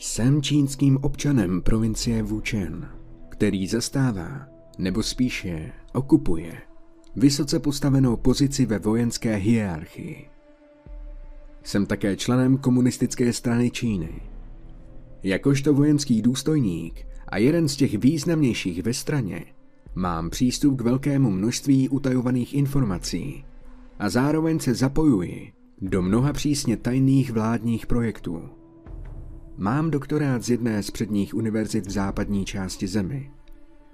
Jsem čínským občanem provincie Wuchen, který zastává, nebo spíše okupuje, vysoce postavenou pozici ve vojenské hierarchii. Jsem také členem komunistické strany Číny. Jakožto vojenský důstojník a jeden z těch významnějších ve straně, mám přístup k velkému množství utajovaných informací a zároveň se zapojuji do mnoha přísně tajných vládních projektů. Mám doktorát z jedné z předních univerzit v západní části zemi.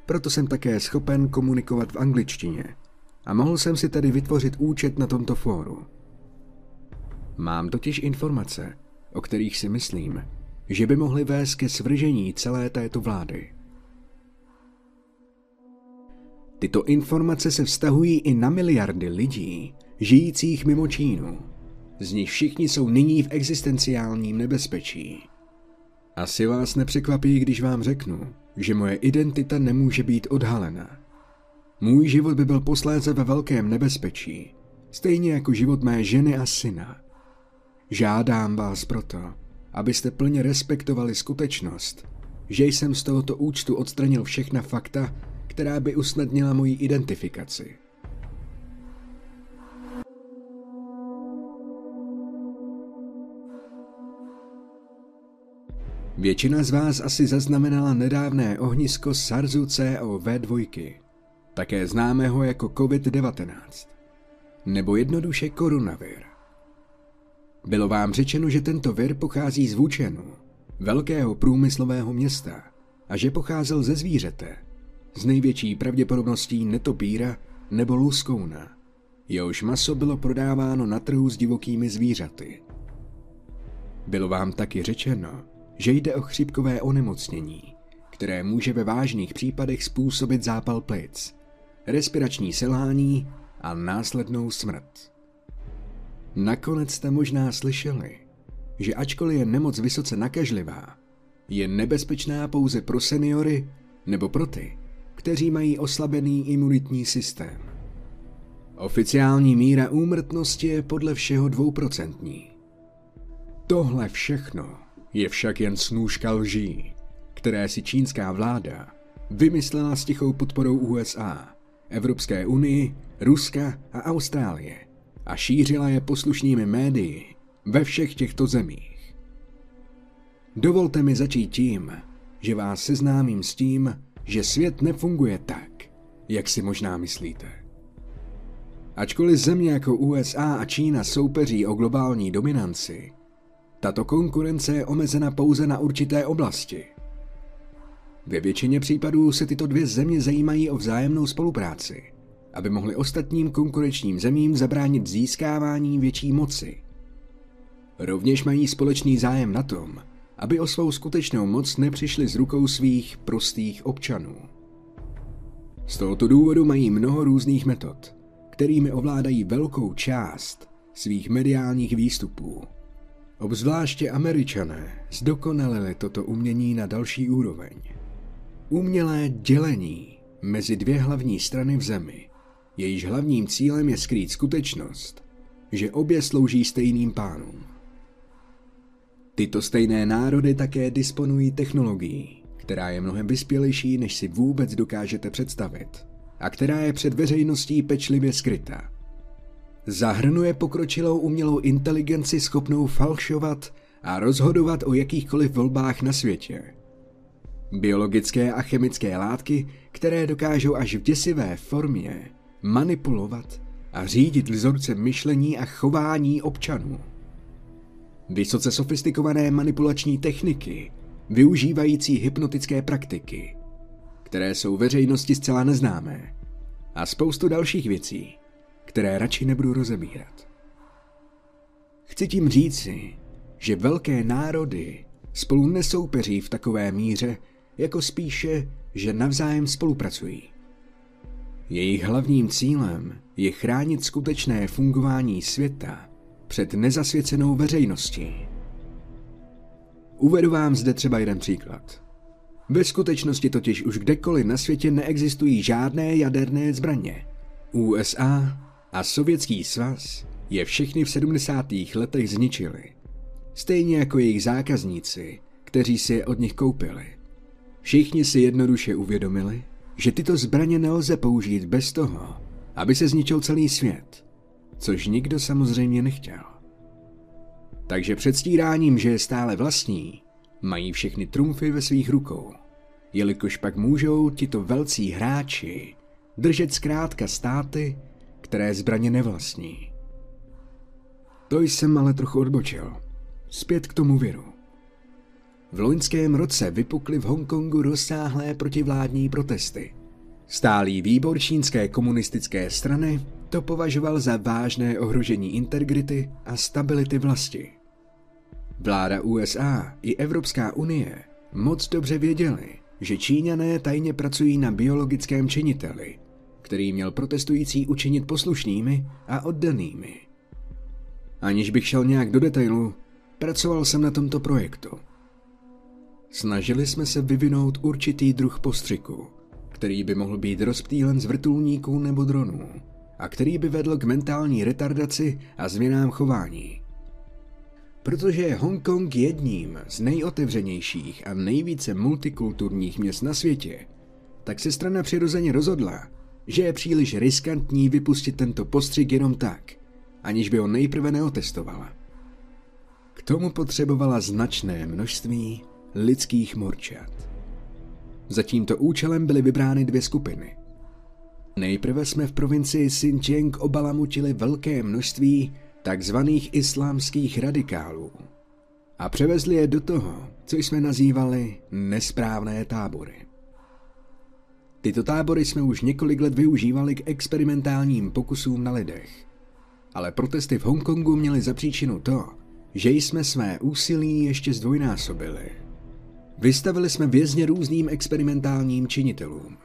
Proto jsem také schopen komunikovat v angličtině a mohl jsem si tedy vytvořit účet na tomto fóru. Mám totiž informace, o kterých si myslím, že by mohly vést ke svržení celé této vlády. Tyto informace se vztahují i na miliardy lidí, žijících mimo Čínu. Z nich všichni jsou nyní v existenciálním nebezpečí. Asi vás nepřekvapí, když vám řeknu, že moje identita nemůže být odhalena. Můj život by byl posléze ve velkém nebezpečí, stejně jako život mé ženy a syna. Žádám vás proto, abyste plně respektovali skutečnost, že jsem z tohoto účtu odstranil všechna fakta, která by usnadnila moji identifikaci. Většina z vás asi zaznamenala nedávné ohnisko SARSu CoV-2, také známého jako COVID-19, nebo jednoduše koronavir. Bylo vám řečeno, že tento vir pochází z Wuchenu, velkého průmyslového města, a že pocházel ze zvířete, s největší pravděpodobností netopíra nebo luskouna. Jehož maso bylo prodáváno na trhu s divokými zvířaty. Bylo vám taky řečeno, že jde o chřipkové onemocnění, které může ve vážných případech způsobit zápal plic, respirační selhání a následnou smrt. Nakonec jste možná slyšeli, že ačkoliv je nemoc vysoce nakažlivá, je nebezpečná pouze pro seniory nebo pro ty, kteří mají oslabený imunitní systém. Oficiální míra úmrtnosti je podle všeho dvouprocentní. Tohle všechno je však jen snůžka lží, které si čínská vláda vymyslela s tichou podporou USA, Evropské unii, Ruska a Austrálie a šířila je poslušnými médii ve všech těchto zemích. Dovolte mi začít tím, že vás seznámím s tím, že svět nefunguje tak, jak si možná myslíte. Ačkoliv země jako USA a Čína soupeří o globální dominanci, tato konkurence je omezena pouze na určité oblasti. Ve většině případů se tyto dvě země zajímají o vzájemnou spolupráci, aby mohly ostatním konkurenčním zemím zabránit získávání větší moci. Rovněž mají společný zájem na tom, aby o svou skutečnou moc nepřišli z rukou svých prostých občanů. Z tohoto důvodu mají mnoho různých metod, kterými ovládají velkou část svých mediálních výstupů. Obzvláště američané zdokonalili toto umění na další úroveň. Umělé dělení mezi dvě hlavní strany v zemi, jejíž hlavním cílem je skrýt skutečnost, že obě slouží stejným pánům. Tyto stejné národy také disponují technologií, která je mnohem vyspělejší, než si vůbec dokážete představit, a která je před veřejností pečlivě skryta. Zahrnuje pokročilou umělou inteligenci schopnou falšovat a rozhodovat o jakýchkoliv volbách na světě. Biologické a chemické látky, které dokážou až v děsivé formě manipulovat a řídit vzorce myšlení a chování občanů. Vysoce sofistikované manipulační techniky, využívající hypnotické praktiky, které jsou veřejnosti zcela neznámé, a spoustu dalších věcí, které radši nebudu rozebírat. Chci tím říci, že velké národy spolu nesoupeří v takové míře, jako spíše, že navzájem spolupracují. Jejich hlavním cílem je chránit skutečné fungování světa před nezasvěcenou veřejností. Uvedu vám zde třeba jeden příklad. Ve skutečnosti totiž už kdekoliv na světě neexistují žádné jaderné zbraně. USA a Sovětský svaz je všechny v 70. letech zničili. Stejně jako jejich zákazníci, kteří si je od nich koupili. Všichni si jednoduše uvědomili, že tyto zbraně nelze použít bez toho, aby se zničil celý svět, což nikdo samozřejmě nechtěl. Takže předstíráním, že je stále vlastní, mají všechny trumfy ve svých rukou, jelikož pak můžou tito velcí hráči držet zkrátka státy, které zbraně nevlastní. To jsem ale trochu odbočil. Zpět k tomu viru. V loňském roce vypukly v Hongkongu rozsáhlé protivládní protesty. Stálý výbor čínské komunistické strany to považoval za vážné ohrožení integrity a stability vlasti. Vláda USA i Evropská unie moc dobře věděli, že Číňané tajně pracují na biologickém činiteli, který měl protestující učinit poslušnými a oddanými. Aniž bych šel nějak do detailu, pracoval jsem na tomto projektu. Snažili jsme se vyvinout určitý druh postřiku, který by mohl být rozptýlen z vrtulníků nebo dronů a který by vedl k mentální retardaci a změnám chování. Protože je Hongkong jedním z nejotevřenějších a nejvíce multikulturních měst na světě, tak se strana přirozeně rozhodla, že je příliš riskantní vypustit tento postřik jenom tak, aniž by ho nejprve neotestovala. K tomu potřebovala značné množství lidských morčat. Za tímto účelem byly vybrány dvě skupiny. Nejprve jsme v provincii Xinjiang obalamutili velké množství takzvaných islámských radikálů a převezli je do toho, co jsme nazývali nesprávné tábory. Tyto tábory jsme už několik let využívali k experimentálním pokusům na lidech. Ale protesty v Hongkongu měly za příčinu to, že jsme své úsilí ještě zdvojnásobili. Vystavili jsme vězně různým experimentálním činitelům.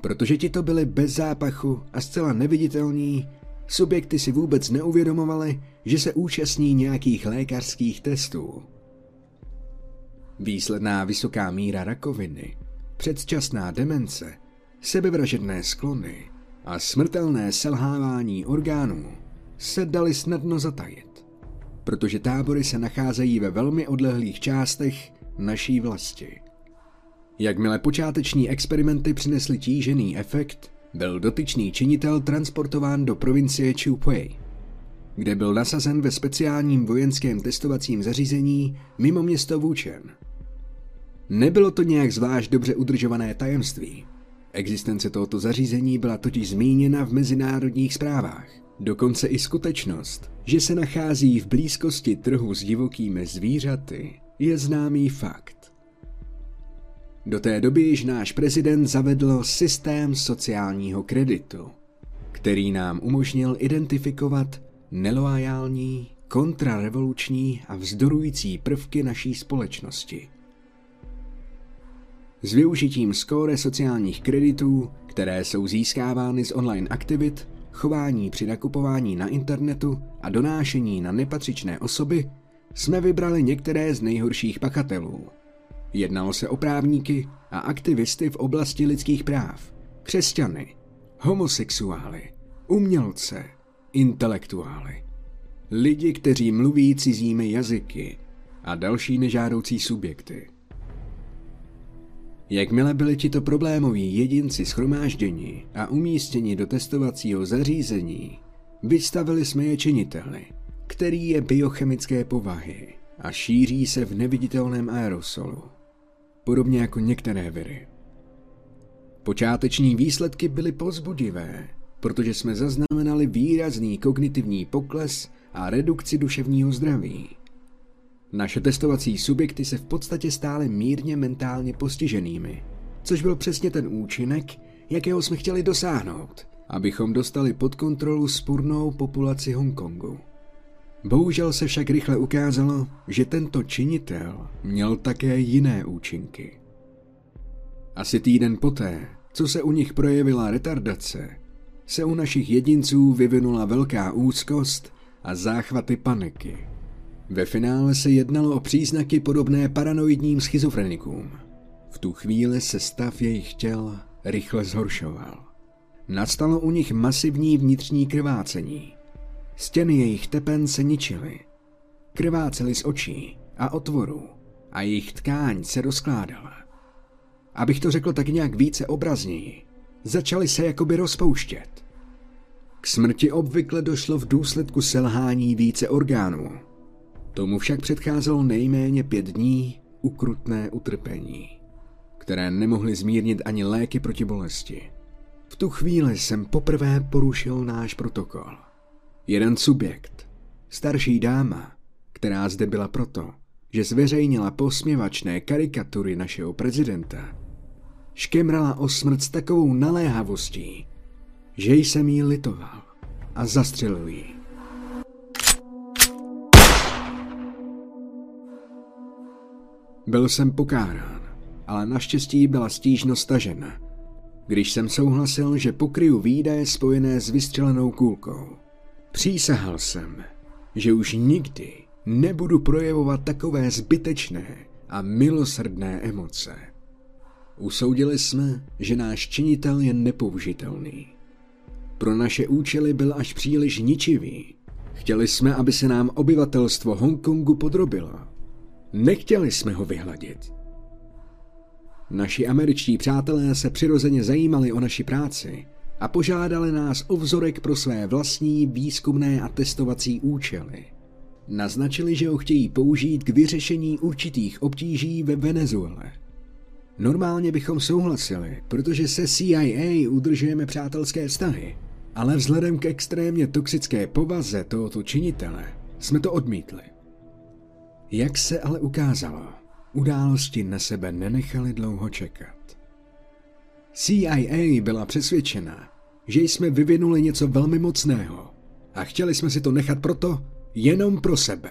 Protože ti to byli bez zápachu a zcela neviditelní, subjekty si vůbec neuvědomovali, že se účastní nějakých lékařských testů. Výsledná vysoká míra rakoviny, předčasná demence, sebevražedné sklony a smrtelné selhávání orgánů se dali snadno zatajit, protože tábory se nacházejí ve velmi odlehlých částech naší vlasti. Jakmile počáteční experimenty přinesly tížený efekt, byl dotyčný činitel transportován do provincie Chupui, kde byl nasazen ve speciálním vojenském testovacím zařízení mimo město Wuchen. Nebylo to nějak zvlášť dobře udržované tajemství. Existence tohoto zařízení byla totiž zmíněna v mezinárodních zprávách. Dokonce i skutečnost, že se nachází v blízkosti trhu s divokými zvířaty, je známý fakt. Do té doby již náš prezident zavedl systém sociálního kreditu, který nám umožnil identifikovat neloajální, kontrarevoluční a vzdorující prvky naší společnosti. S využitím skóre sociálních kreditů, které jsou získávány z online aktivit, chování při nakupování na internetu a donášení na nepatřičné osoby, jsme vybrali některé z nejhorších pachatelů. Jednalo se o právníky a aktivisty v oblasti lidských práv, křesťany, homosexuály, umělce, intelektuály, lidi, kteří mluví cizími jazyky a další nežádoucí subjekty. Jakmile byli tito problémoví jedinci schromážděni a umístěni do testovacího zařízení, vystavili jsme je činiteli – který je biochemické povahy a šíří se v neviditelném aerosolu, podobně jako některé viry. Počáteční výsledky byly pozbudivé, protože jsme zaznamenali výrazný kognitivní pokles a redukci duševního zdraví. Naše testovací subjekty se v podstatě stály mírně mentálně postiženými, což byl přesně ten účinek, jakého jsme chtěli dosáhnout, abychom dostali pod kontrolu spurnou populaci Hongkongu. Bohužel se však rychle ukázalo, že tento činitel měl také jiné účinky. Asi týden poté, co se u nich projevila retardace, se u našich jedinců vyvinula velká úzkost a záchvaty paniky. Ve finále se jednalo o příznaky podobné paranoidním schizofrenikům. V tu chvíli se stav jejich těl rychle zhoršoval. Nastalo u nich masivní vnitřní krvácení – Stěny jejich tepen se ničily. Krvácely z očí a otvorů a jejich tkáň se rozkládala. Abych to řekl tak nějak více obrazněji, začaly se jakoby rozpouštět. K smrti obvykle došlo v důsledku selhání více orgánů. Tomu však předcházelo nejméně pět dní ukrutné utrpení, které nemohly zmírnit ani léky proti bolesti. V tu chvíli jsem poprvé porušil náš protokol. Jeden subjekt, starší dáma, která zde byla proto, že zveřejnila posměvačné karikatury našeho prezidenta, škemrala o smrt s takovou naléhavostí, že jsem jí litoval a zastřelil ji. Byl jsem pokárán, ale naštěstí byla stížnost stažena, když jsem souhlasil, že pokryju výdaje spojené s vystřelenou kůlkou. Přísahal jsem, že už nikdy nebudu projevovat takové zbytečné a milosrdné emoce. Usoudili jsme, že náš činitel je nepoužitelný. Pro naše účely byl až příliš ničivý. Chtěli jsme, aby se nám obyvatelstvo Hongkongu podrobilo. Nechtěli jsme ho vyhladit. Naši američtí přátelé se přirozeně zajímali o naši práci a požádali nás o vzorek pro své vlastní výzkumné a testovací účely. Naznačili, že ho chtějí použít k vyřešení určitých obtíží ve Venezuele. Normálně bychom souhlasili, protože se CIA udržujeme přátelské vztahy, ale vzhledem k extrémně toxické povaze tohoto činitele jsme to odmítli. Jak se ale ukázalo, události na sebe nenechaly dlouho čekat. CIA byla přesvědčena, že jsme vyvinuli něco velmi mocného a chtěli jsme si to nechat proto jenom pro sebe.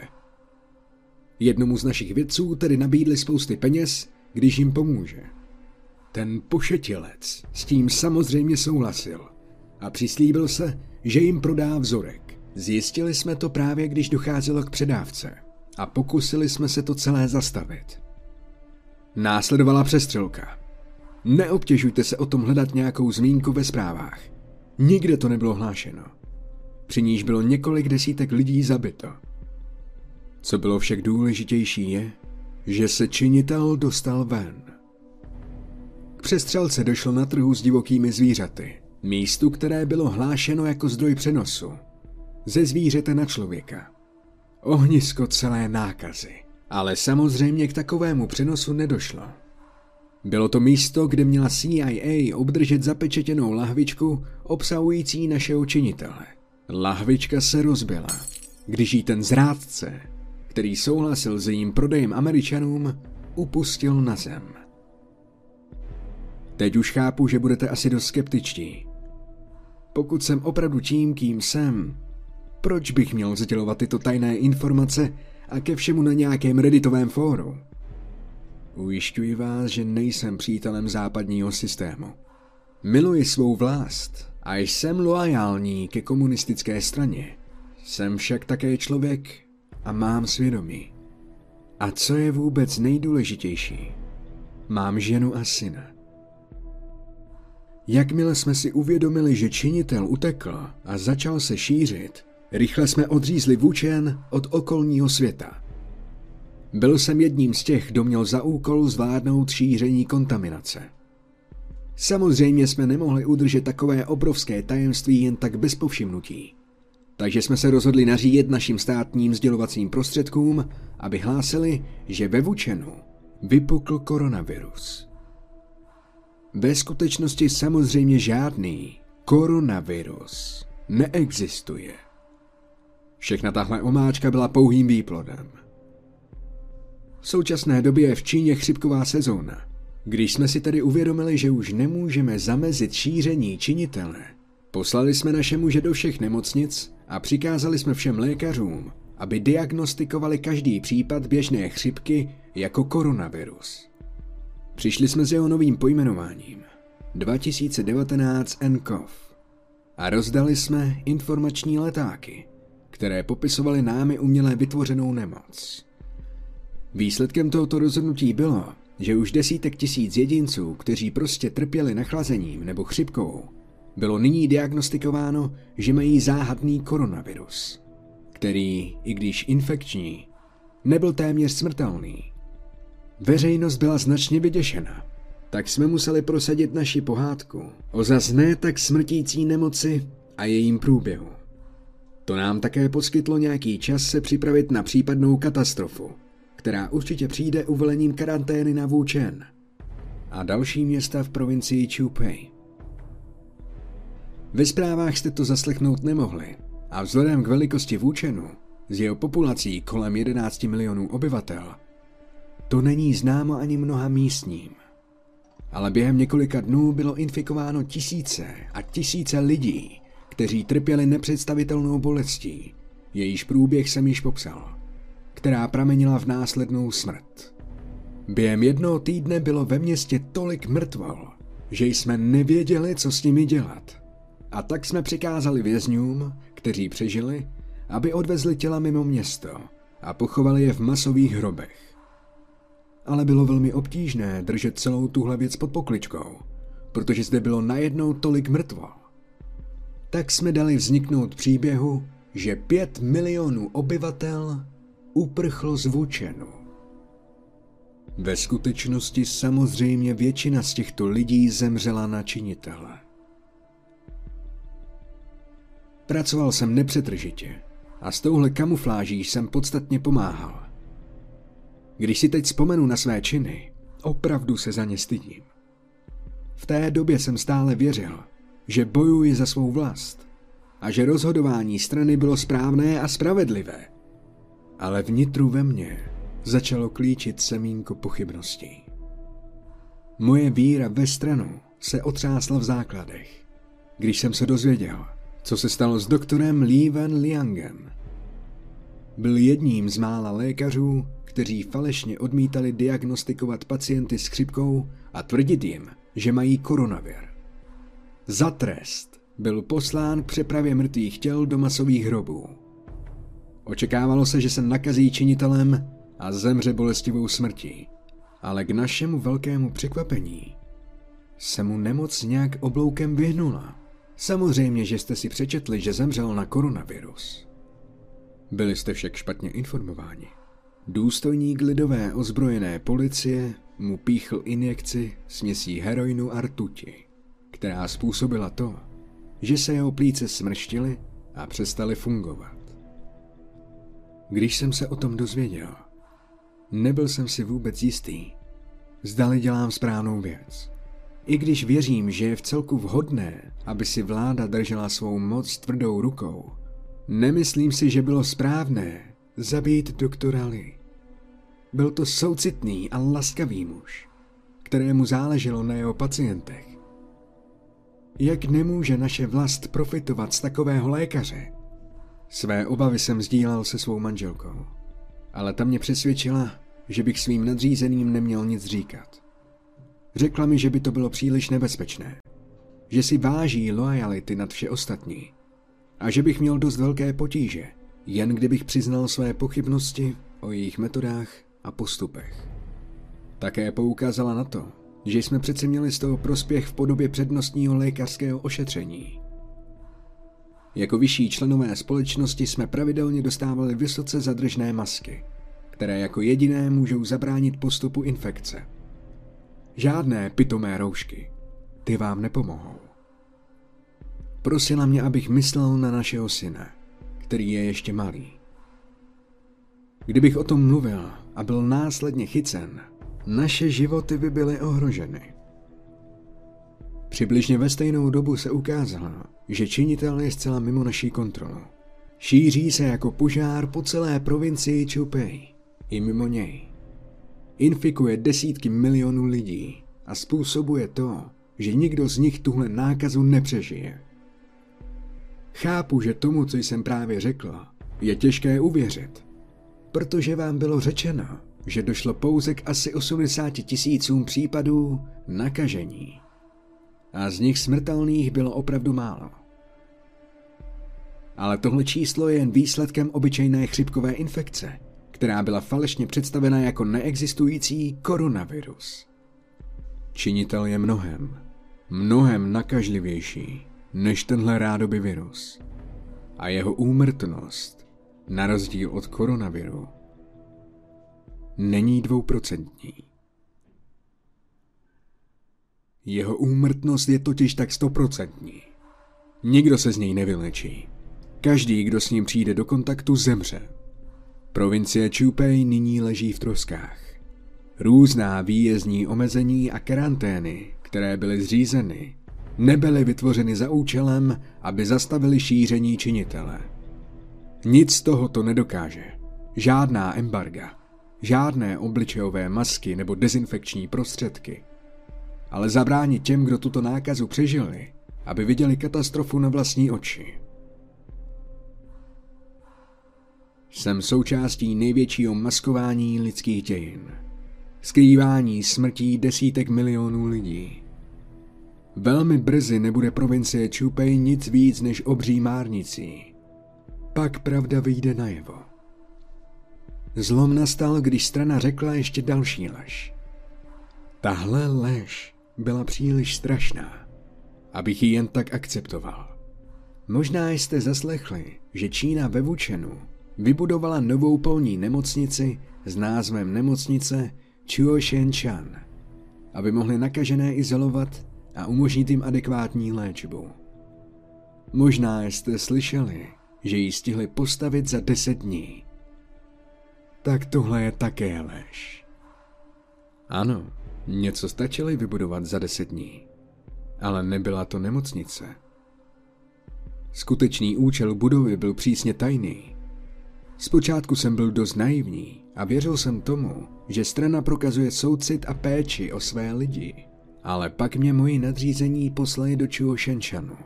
Jednomu z našich vědců tedy nabídli spousty peněz, když jim pomůže. Ten pošetilec s tím samozřejmě souhlasil a přislíbil se, že jim prodá vzorek. Zjistili jsme to právě, když docházelo k předávce a pokusili jsme se to celé zastavit. Následovala přestřelka. Neobtěžujte se o tom hledat nějakou zmínku ve zprávách. Nikde to nebylo hlášeno. Při níž bylo několik desítek lidí zabito. Co bylo však důležitější je, že se činitel dostal ven. K přestřelce došlo na trhu s divokými zvířaty, místu, které bylo hlášeno jako zdroj přenosu. Ze zvířete na člověka. Ohnisko celé nákazy. Ale samozřejmě k takovému přenosu nedošlo. Bylo to místo, kde měla CIA obdržet zapečetěnou lahvičku obsahující našeho činitele. Lahvička se rozbila, když jí ten zrádce, který souhlasil s jejím prodejem Američanům, upustil na zem. Teď už chápu, že budete asi dost skeptičtí. Pokud jsem opravdu tím, kým jsem, proč bych měl sdělovat tyto tajné informace a ke všemu na nějakém redditovém fóru. Ujišťuji vás, že nejsem přítelem západního systému. Miluji svou vlast a jsem loajální ke komunistické straně. Jsem však také člověk a mám svědomí. A co je vůbec nejdůležitější? Mám ženu a syna. Jakmile jsme si uvědomili, že činitel utekl a začal se šířit, Rychle jsme odřízli vůčen od okolního světa. Byl jsem jedním z těch, kdo měl za úkol zvládnout šíření kontaminace. Samozřejmě jsme nemohli udržet takové obrovské tajemství jen tak bez povšimnutí. Takže jsme se rozhodli nařídit našim státním sdělovacím prostředkům, aby hlásili, že ve Vučenu vypukl koronavirus. Ve skutečnosti samozřejmě žádný koronavirus neexistuje. Všechna tahle omáčka byla pouhým výplodem. V současné době je v Číně chřipková sezóna. Když jsme si tedy uvědomili, že už nemůžeme zamezit šíření činitele, poslali jsme naše muže do všech nemocnic a přikázali jsme všem lékařům, aby diagnostikovali každý případ běžné chřipky jako koronavirus. Přišli jsme s jeho novým pojmenováním 2019 nCoV a rozdali jsme informační letáky – které popisovaly námi umělé vytvořenou nemoc. Výsledkem tohoto rozhodnutí bylo, že už desítek tisíc jedinců, kteří prostě trpěli nachlazením nebo chřipkou, bylo nyní diagnostikováno, že mají záhadný koronavirus, který, i když infekční, nebyl téměř smrtelný. Veřejnost byla značně vyděšena, tak jsme museli prosadit naši pohádku o zas ne tak smrtící nemoci a jejím průběhu. To nám také poskytlo nějaký čas se připravit na případnou katastrofu, která určitě přijde uvolením karantény na Wuchen a další města v provincii Chupei. Ve zprávách jste to zaslechnout nemohli a vzhledem k velikosti Wuchenu s jeho populací kolem 11 milionů obyvatel, to není známo ani mnoha místním. Ale během několika dnů bylo infikováno tisíce a tisíce lidí, kteří trpěli nepředstavitelnou bolestí, jejíž průběh jsem již popsal, která pramenila v následnou smrt. Během jednoho týdne bylo ve městě tolik mrtvol, že jsme nevěděli, co s nimi dělat. A tak jsme přikázali vězňům, kteří přežili, aby odvezli těla mimo město a pochovali je v masových hrobech. Ale bylo velmi obtížné držet celou tuhle věc pod pokličkou, protože zde bylo najednou tolik mrtvol. Tak jsme dali vzniknout příběhu, že pět milionů obyvatel uprchlo z. Ve skutečnosti samozřejmě většina z těchto lidí zemřela na činitele. Pracoval jsem nepřetržitě a s touhle kamufláží jsem podstatně pomáhal. Když si teď vzpomenu na své činy, opravdu se za ně stydím. V té době jsem stále věřil, že bojuji za svou vlast a že rozhodování strany bylo správné a spravedlivé. Ale vnitru ve mně začalo klíčit semínko pochybností. Moje víra ve stranu se otřásla v základech, když jsem se dozvěděl, co se stalo s doktorem Li Wen Liangem. Byl jedním z mála lékařů, kteří falešně odmítali diagnostikovat pacienty s chřipkou a tvrdit jim, že mají koronavir. Za trest byl poslán k přepravě mrtvých těl do masových hrobů. Očekávalo se, že se nakazí činitelem a zemře bolestivou smrtí, ale k našemu velkému překvapení se mu nemoc nějak obloukem vyhnula. Samozřejmě, že jste si přečetli, že zemřel na koronavirus. Byli jste však špatně informováni. Důstojník lidové ozbrojené policie mu píchl injekci směsí heroinu a rtuti, která způsobila to, že se jeho plíce smrštily a přestaly fungovat. Když jsem se o tom dozvěděl, nebyl jsem si vůbec jistý, zdali dělám správnou věc. I když věřím, že je v celku vhodné, aby si vláda držela svou moc tvrdou rukou, nemyslím si, že bylo správné zabít doktora Lee. Byl to soucitný a laskavý muž, kterému záleželo na jeho pacientech. Jak nemůže naše vlast profitovat z takového lékaře? Své obavy jsem sdílel se svou manželkou, ale ta mě přesvědčila, že bych svým nadřízeným neměl nic říkat. Řekla mi, že by to bylo příliš nebezpečné, že si váží lojality nad vše ostatní a že bych měl dost velké potíže, jen kdybych přiznal své pochybnosti o jejich metodách a postupech. Také poukázala na to, že jsme přece měli z toho prospěch v podobě přednostního lékařského ošetření. Jako vyšší členové společnosti jsme pravidelně dostávali vysoce zadržné masky, které jako jediné můžou zabránit postupu infekce. Žádné pitomé roušky. Ty vám nepomohou. Prosila mě, abych myslel na našeho syna, který je ještě malý. Kdybych o tom mluvil a byl následně chycen, naše životy by byly ohroženy. Přibližně ve stejnou dobu se ukázalo, že činitel je zcela mimo naší kontrolu. Šíří se jako požár po celé provincii Chupei i mimo něj. Infikuje desítky milionů lidí a způsobuje to, že nikdo z nich tuhle nákazu nepřežije. Chápu, že tomu, co jsem právě řekla, je těžké uvěřit, protože vám bylo řečeno, že došlo pouze k asi 80 tisícům případů nakažení. A z nich smrtelných bylo opravdu málo. Ale tohle číslo je jen výsledkem obyčejné chřipkové infekce, která byla falešně představena jako neexistující koronavirus. Činitel je mnohem, mnohem nakažlivější než tenhle rádoby virus. A jeho úmrtnost, na rozdíl od koronaviru, není dvouprocentní. Jeho úmrtnost je totiž tak stoprocentní. Nikdo se z něj nevylečí. Každý, kdo s ním přijde do kontaktu, zemře. Provincie Chupei nyní leží v troskách. Různá výjezdní omezení a karantény, které byly zřízeny, nebyly vytvořeny za účelem, aby zastavili šíření činitele. Nic z toho to nedokáže. Žádná embarga, žádné obličejové masky nebo dezinfekční prostředky. Ale zabránit těm, kdo tuto nákazu přežili, aby viděli katastrofu na vlastní oči. Jsem součástí největšího maskování lidských dějin. Skrývání smrtí desítek milionů lidí. Velmi brzy nebude provincie Čupej nic víc než obří márnicí. Pak pravda vyjde najevo. Zlom nastal, když strana řekla ještě další lež. Tahle lež byla příliš strašná, abych ji jen tak akceptoval. Možná jste zaslechli, že Čína ve Vučenu vybudovala novou polní nemocnici s názvem nemocnice Chuo Chan, aby mohli nakažené izolovat a umožnit jim adekvátní léčbu. Možná jste slyšeli, že ji stihli postavit za deset dní. Tak tohle je také lež. Ano, něco stačili vybudovat za deset dní, ale nebyla to nemocnice. Skutečný účel budovy byl přísně tajný. Zpočátku jsem byl dost naivní a věřil jsem tomu, že strana prokazuje soucit a péči o své lidi. Ale pak mě moji nadřízení poslali do Chuo Shenchanu.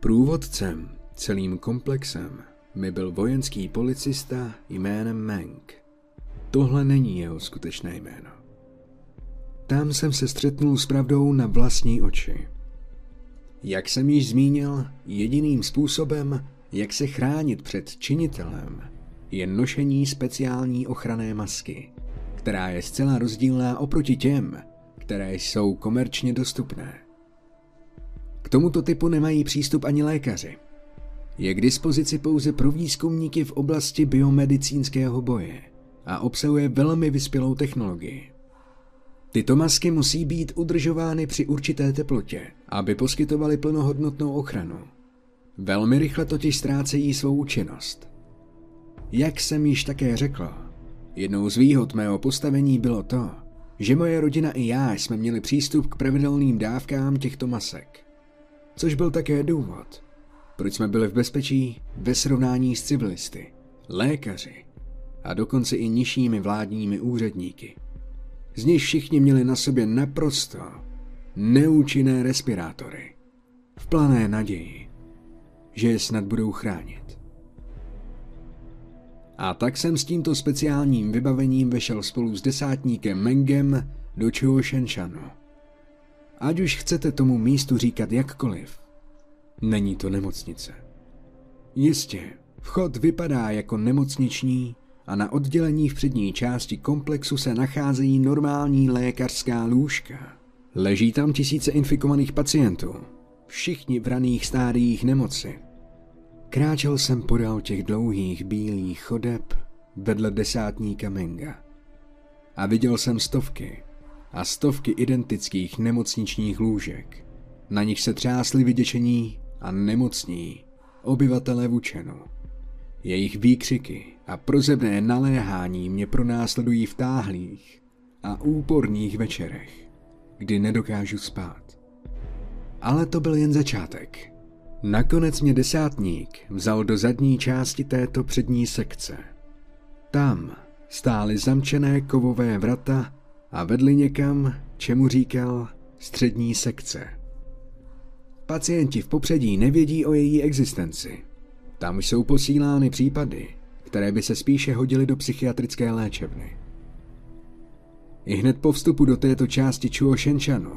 Průvodcem celým komplexem mi byl vojenský policista jménem Meng. Tohle není jeho skutečné jméno. Tam jsem se střetnul s pravdou na vlastní oči. Jak jsem již zmínil, jediným způsobem, jak se chránit před činitelem, je nošení speciální ochranné masky, která je zcela rozdílná oproti těm, které jsou komerčně dostupné. K tomuto typu nemají přístup ani lékaři. Je k dispozici pouze pro výzkumníky v oblasti biomedicínského boje a obsahuje velmi vyspělou technologii. Tyto masky musí být udržovány při určité teplotě, aby poskytovaly plnohodnotnou ochranu. Velmi rychle totiž ztrácejí svou účinnost. Jak jsem již také řekl, jednou z výhod mého postavení bylo to, že moje rodina i já jsme měli přístup k pravidelným dávkám těchto masek. Což byl také důvod, proč jsme byli v bezpečí ve srovnání s civilisty, lékaři a dokonce i nižšími vládními úředníky. Z nich všichni měli na sobě naprosto neúčinné respirátory, v plané naději, že je snad budou chránit. A tak jsem s tímto speciálním vybavením vešel spolu s desátníkem Mengem do Shenshanu. Ať už chcete tomu místu říkat jakkoliv, není to nemocnice. Jistě, vchod vypadá jako nemocniční a na oddělení v přední části komplexu se nacházejí normální lékařská lůžka. Leží tam tisíce infikovaných pacientů, všichni v raných stádiích nemoci. Kráčel jsem podél těch dlouhých bílých chodeb vedle desátníka Menga. A viděl jsem stovky a stovky identických nemocničních lůžek. Na nich se třásli vyděčení a nemocní obyvatelé Vučenu. Jejich výkřiky a prozebné naléhání mě pronásledují v táhlých a úporných večerech, kdy nedokážu spát. Ale to byl jen začátek. Nakonec mě desátník vzal do zadní části této přední sekce. Tam stály zamčené kovové vrata a vedli někam, čemu říkal střední sekce. Pacienti v popředí nevědí o její existenci. Tam jsou posílány případy, které by se spíše hodily do psychiatrické léčebny. I hned po vstupu do této části Chuo Shenchanu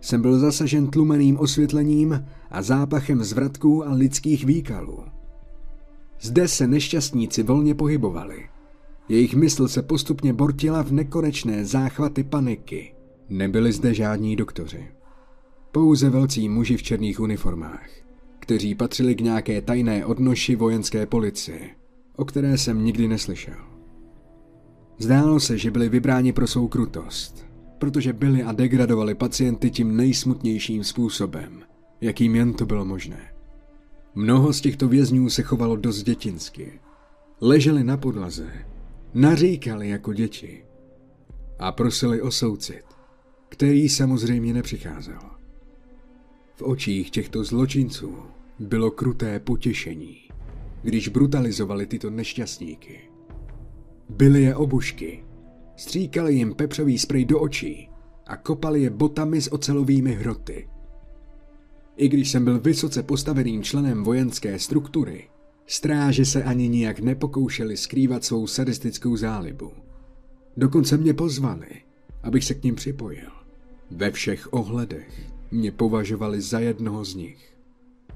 jsem byl zasažen tlumeným osvětlením a zápachem zvratků a lidských výkalů. Zde se nešťastníci volně pohybovali. Jejich mysl se postupně bortila v nekonečné záchvaty paniky. Nebyli zde žádní doktoři. Pouze velcí muži v černých uniformách, kteří patřili k nějaké tajné odnoši vojenské policie, o které jsem nikdy neslyšel. Zdálo se, že byli vybráni pro svou krutost, protože byli a degradovali pacienty tím nejsmutnějším způsobem, jakým jen to bylo možné. Mnoho z těchto vězňů se chovalo dost dětinsky. Leželi na podlaze, naříkali jako děti a prosili o soucit, který samozřejmě nepřicházel. V očích těchto zločinců bylo kruté potěšení, když brutalizovali tyto nešťastníky. Byly je obušky, stříkali jim pepřový sprej do očí a kopali je botami s ocelovými hroty. I když jsem byl vysoce postaveným členem vojenské struktury, stráže se ani nijak nepokoušeli skrývat svou sadistickou zálibu. Dokonce mě pozvali, abych se k ním připojil. Ve všech ohledech mě považovali za jednoho z nich.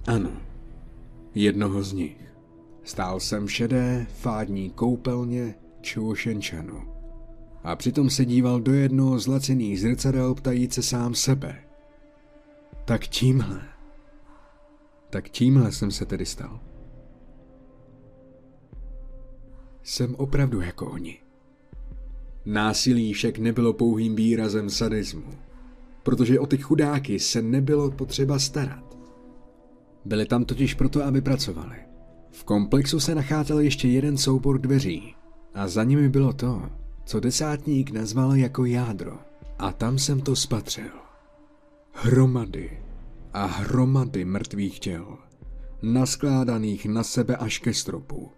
Ano, jednoho z nich. Stál jsem v šedé, fádní koupelně Čuošenčanu a přitom se díval do jednoho z laciných zrcadel ptajíce sám sebe. Tak tímhle. Tak tímhle jsem se tedy stal. Jsem opravdu jako oni. Násilí však nebylo pouhým výrazem sadismu, protože o ty chudáky se nebylo potřeba starat. Byli tam totiž proto, aby pracovali. V komplexu se nacházel ještě jeden soubor dveří a za nimi bylo to, co desátník nazval jako jádro. A tam jsem to spatřil. Hromady a hromady mrtvých těl, naskládaných na sebe až ke stropu.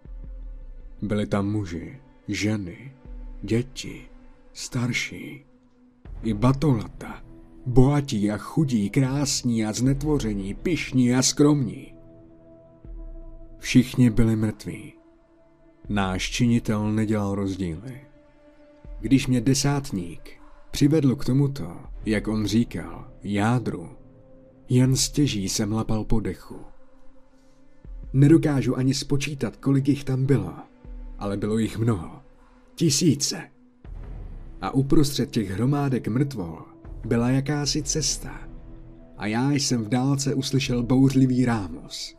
Byli tam muži, ženy, děti, starší, i batolata, bohatí a chudí, krásní a znetvoření, pišní a skromní. Všichni byli mrtví. Náš činitel nedělal rozdíly. Když mě desátník přivedl k tomuto, jak on říkal, jádru, jen stěží jsem lapal po dechu. Nedokážu ani spočítat, kolik jich tam bylo, ale bylo jich mnoho. Tisíce. A uprostřed těch hromádek mrtvol byla jakási cesta. A já jsem v dálce uslyšel bouřlivý rámos.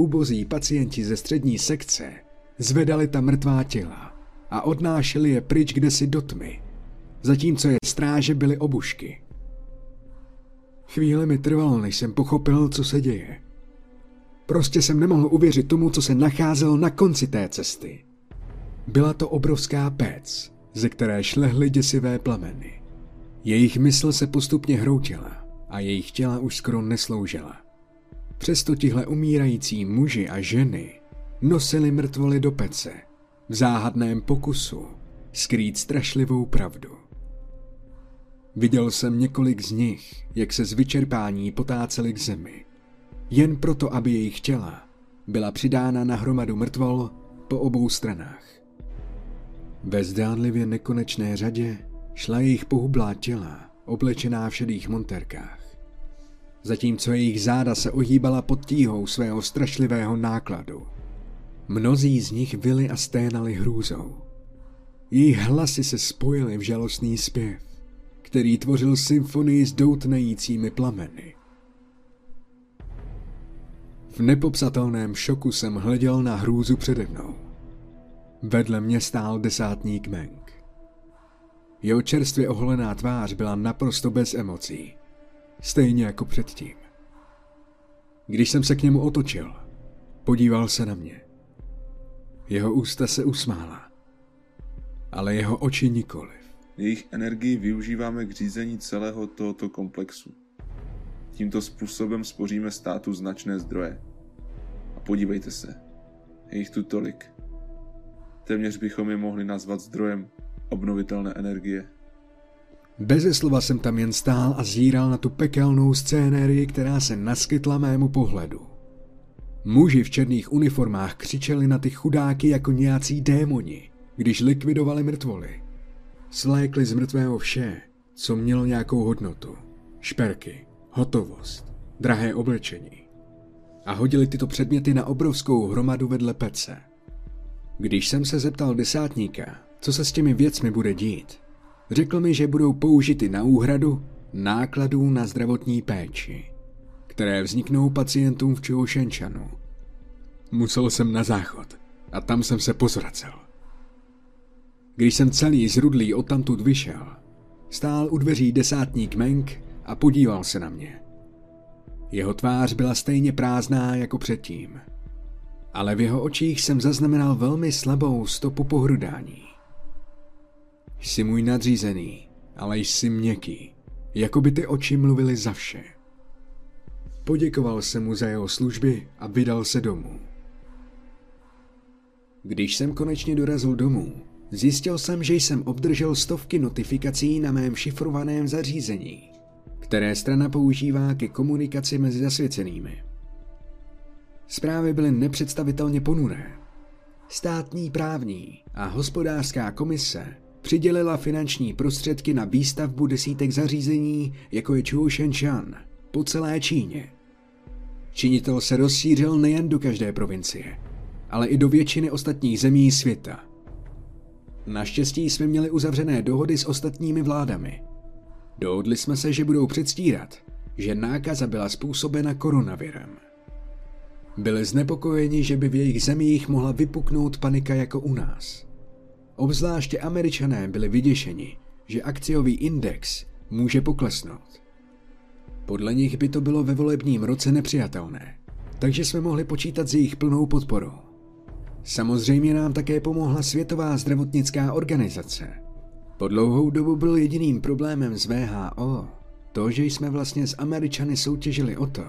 Ubozí pacienti ze střední sekce zvedali ta mrtvá těla a odnášeli je pryč kdesi do tmy, zatímco je stráže byly obušky. Chvíle mi trvalo, než jsem pochopil, co se děje. Prostě jsem nemohl uvěřit tomu, co se nacházelo na konci té cesty. Byla to obrovská pec, ze které šlehly děsivé plameny. Jejich mysl se postupně hroutila a jejich těla už skoro nesloužila. Přesto tihle umírající muži a ženy nosili mrtvoly do pece v záhadném pokusu skrýt strašlivou pravdu. Viděl jsem několik z nich, jak se z vyčerpání potáceli k zemi, jen proto, aby jejich těla byla přidána na hromadu mrtvol po obou stranách. Ve zdánlivě nekonečné řadě šla jejich pohublá těla, oblečená v šedých monterkách. Zatímco jejich záda se ohýbala pod tíhou svého strašlivého nákladu. Mnozí z nich vyli a sténali hrůzou. Jejich hlasy se spojily v žalostný zpěv, který tvořil symfonii s doutnajícími plameny. V nepopsatelném šoku jsem hleděl na hrůzu přede mnou. Vedle mě stál desátník Meng. Jeho čerstvě oholená tvář byla naprosto bez emocí, stejně jako předtím. Když jsem se k němu otočil, podíval se na mě. Jeho ústa se usmála, ale jeho oči nikoliv. Jejich energii využíváme k řízení celého tohoto komplexu. Tímto způsobem spoříme státu značné zdroje. A podívejte se, je jich tu tolik. Téměř bychom je mohli nazvat zdrojem obnovitelné energie. Beze slova jsem tam jen stál a zíral na tu pekelnou scénérii, která se naskytla mému pohledu. Muži v černých uniformách křičeli na ty chudáky jako nějací démoni, když likvidovali mrtvoly. Slékli z mrtvého vše, co mělo nějakou hodnotu. Šperky, hotovost, drahé oblečení. A hodili tyto předměty na obrovskou hromadu vedle pece. Když jsem se zeptal desátníka, co se s těmi věcmi bude dít, řekl mi, že budou použity na úhradu nákladů na zdravotní péči, které vzniknou pacientům v Čoušenčanu. Musel jsem na záchod a tam jsem se pozracel. Když jsem celý zrudlý odtamtud vyšel, stál u dveří desátník Menk a podíval se na mě. Jeho tvář byla stejně prázdná jako předtím, ale v jeho očích jsem zaznamenal velmi slabou stopu pohrudání. Jsi můj nadřízený, ale jsi měkký, jako by ty oči mluvily za vše. Poděkoval jsem mu za jeho služby a vydal se domů. Když jsem konečně dorazil domů, zjistil jsem, že jsem obdržel stovky notifikací na mém šifrovaném zařízení, které strana používá ke komunikaci mezi zasvěcenými. Zprávy byly nepředstavitelně ponuré. Státní právní a hospodářská komise přidělila finanční prostředky na výstavbu desítek zařízení, jako je Chou po celé Číně. Činitel se rozšířil nejen do každé provincie, ale i do většiny ostatních zemí světa. Naštěstí jsme měli uzavřené dohody s ostatními vládami. Dohodli jsme se, že budou předstírat, že nákaza byla způsobena koronavirem. Byli znepokojeni, že by v jejich zemích mohla vypuknout panika jako u nás. Obzvláště američané byli vyděšeni, že akciový index může poklesnout. Podle nich by to bylo ve volebním roce nepřijatelné, takže jsme mohli počítat s jejich plnou podporou. Samozřejmě nám také pomohla Světová zdravotnická organizace. Po dlouhou dobu byl jediným problémem z VHO to, že jsme vlastně s Američany soutěžili o to,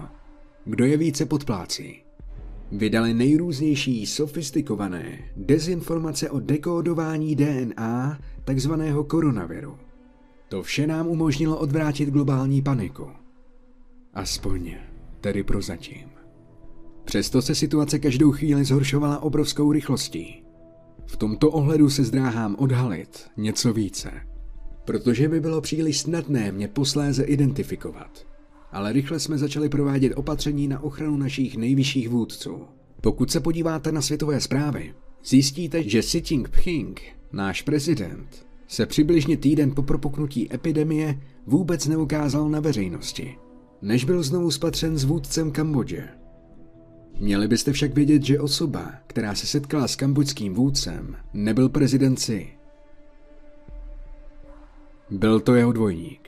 kdo je více podplácí. Vydali nejrůznější sofistikované dezinformace o dekódování DNA takzvaného koronaviru. To vše nám umožnilo odvrátit globální paniku. Aspoň tedy prozatím. Přesto se situace každou chvíli zhoršovala obrovskou rychlostí. V tomto ohledu se zdráhám odhalit něco více, protože by bylo příliš snadné mě posléze identifikovat. Ale rychle jsme začali provádět opatření na ochranu našich nejvyšších vůdců. Pokud se podíváte na světové zprávy, zjistíte, že Xi Jinping, náš prezident, se přibližně týden po propuknutí epidemie vůbec neukázal na veřejnosti, než byl znovu spatřen s vůdcem Kambodže. Měli byste však vědět, že osoba, která se setkala s kambodským vůdcem, nebyl prezident Si. Byl to jeho dvojník,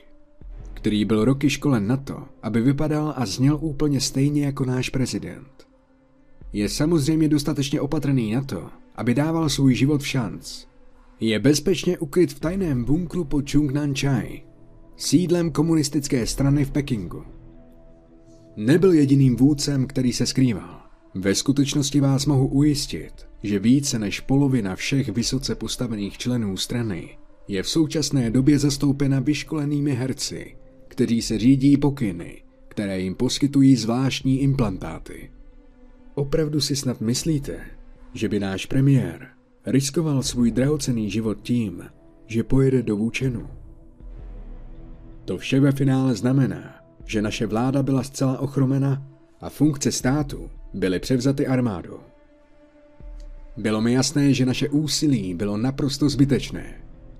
který byl roky školen na to, aby vypadal a zněl úplně stejně jako náš prezident. Je samozřejmě dostatečně opatrný na to, aby dával svůj život v šanc. Je bezpečně ukryt v tajném bunkru pod Chungnan Chai, sídlem komunistické strany v Pekingu. Nebyl jediným vůdcem, který se skrýval. Ve skutečnosti vás mohu ujistit, že více než polovina všech vysoce postavených členů strany je v současné době zastoupena vyškolenými herci, kteří se řídí pokyny, které jim poskytují zvláštní implantáty. Opravdu si snad myslíte, že by náš premiér riskoval svůj drahocený život tím, že pojede do Vůčenu? To vše ve finále znamená, že naše vláda byla zcela ochromena a funkce státu byly převzaty armádou. Bylo mi jasné, že naše úsilí bylo naprosto zbytečné.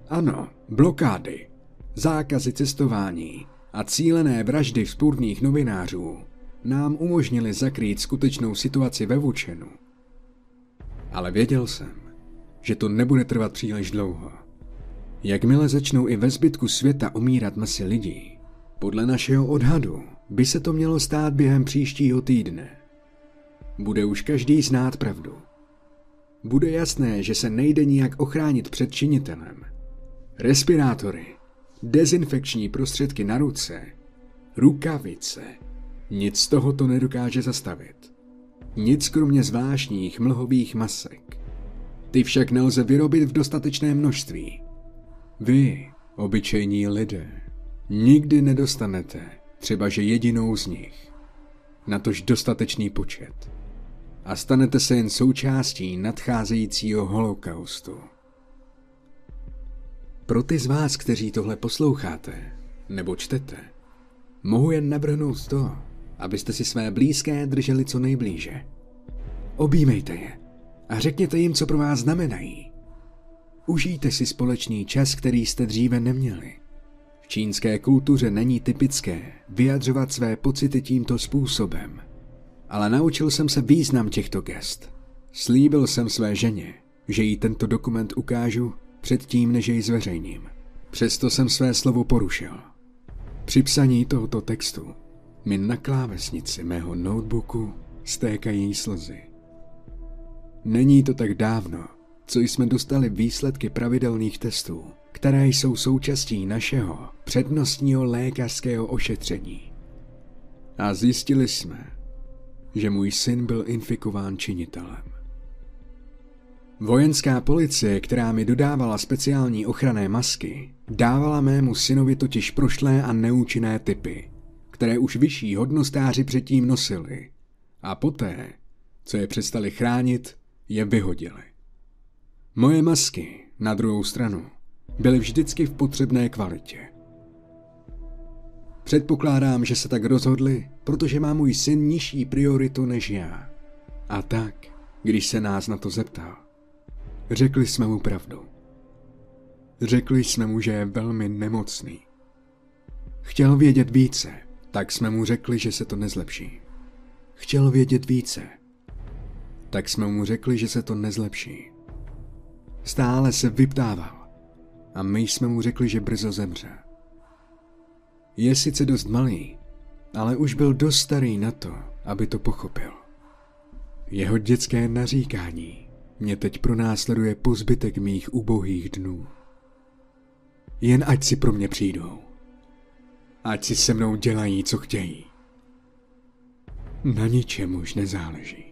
Ano, blokády, zákazy cestování a cílené vraždy vzpůrných novinářů nám umožnili zakrýt skutečnou situaci ve Vučenu. Ale věděl jsem, že to nebude trvat příliš dlouho. Jakmile začnou i ve zbytku světa umírat masy lidí, podle našeho odhadu by se to mělo stát během příštího týdne. Bude už každý znát pravdu. Bude jasné, že se nejde nijak ochránit před činitelem. Respirátory, dezinfekční prostředky na ruce, rukavice, nic z toho to nedokáže zastavit. Nic kromě zvláštních mlhových masek. Ty však nelze vyrobit v dostatečné množství. Vy, obyčejní lidé, nikdy nedostanete třeba že jedinou z nich. Natož dostatečný počet. A stanete se jen součástí nadcházejícího holokaustu. Pro ty z vás, kteří tohle posloucháte nebo čtete, mohu jen navrhnout to, abyste si své blízké drželi co nejblíže. Objímejte je a řekněte jim, co pro vás znamenají. Užijte si společný čas, který jste dříve neměli. V čínské kultuře není typické vyjadřovat své pocity tímto způsobem. Ale naučil jsem se význam těchto gest. Slíbil jsem své ženě, že jí tento dokument ukážu předtím, než jej zveřejním. Přesto jsem své slovo porušil. Při psaní tohoto textu mi na klávesnici mého notebooku stékají slzy. Není to tak dávno, co jsme dostali výsledky pravidelných testů, které jsou součástí našeho přednostního lékařského ošetření. A zjistili jsme, že můj syn byl infikován činitelem. Vojenská policie, která mi dodávala speciální ochranné masky, dávala mému synovi totiž prošlé a neúčinné typy, které už vyšší hodnostáři předtím nosili. A poté, co je přestali chránit, je vyhodili. Moje masky, na druhou stranu, byly vždycky v potřebné kvalitě. Předpokládám, že se tak rozhodli, protože má můj syn nižší prioritu než já. A tak, když se nás na to zeptal, řekli jsme mu pravdu. Řekli jsme mu, že je velmi nemocný. Chtěl vědět více, tak jsme mu řekli, že se to nezlepší. Chtěl vědět více, tak jsme mu řekli, že se to nezlepší. Stále se vyptával a my jsme mu řekli, že brzo zemře. Je sice dost malý, ale už byl dost starý na to, aby to pochopil. Jeho dětské naříkání mě teď pronásleduje po zbytek mých ubohých dnů. Jen ať si pro mě přijdou. Ať si se mnou dělají, co chtějí. Na ničem už nezáleží.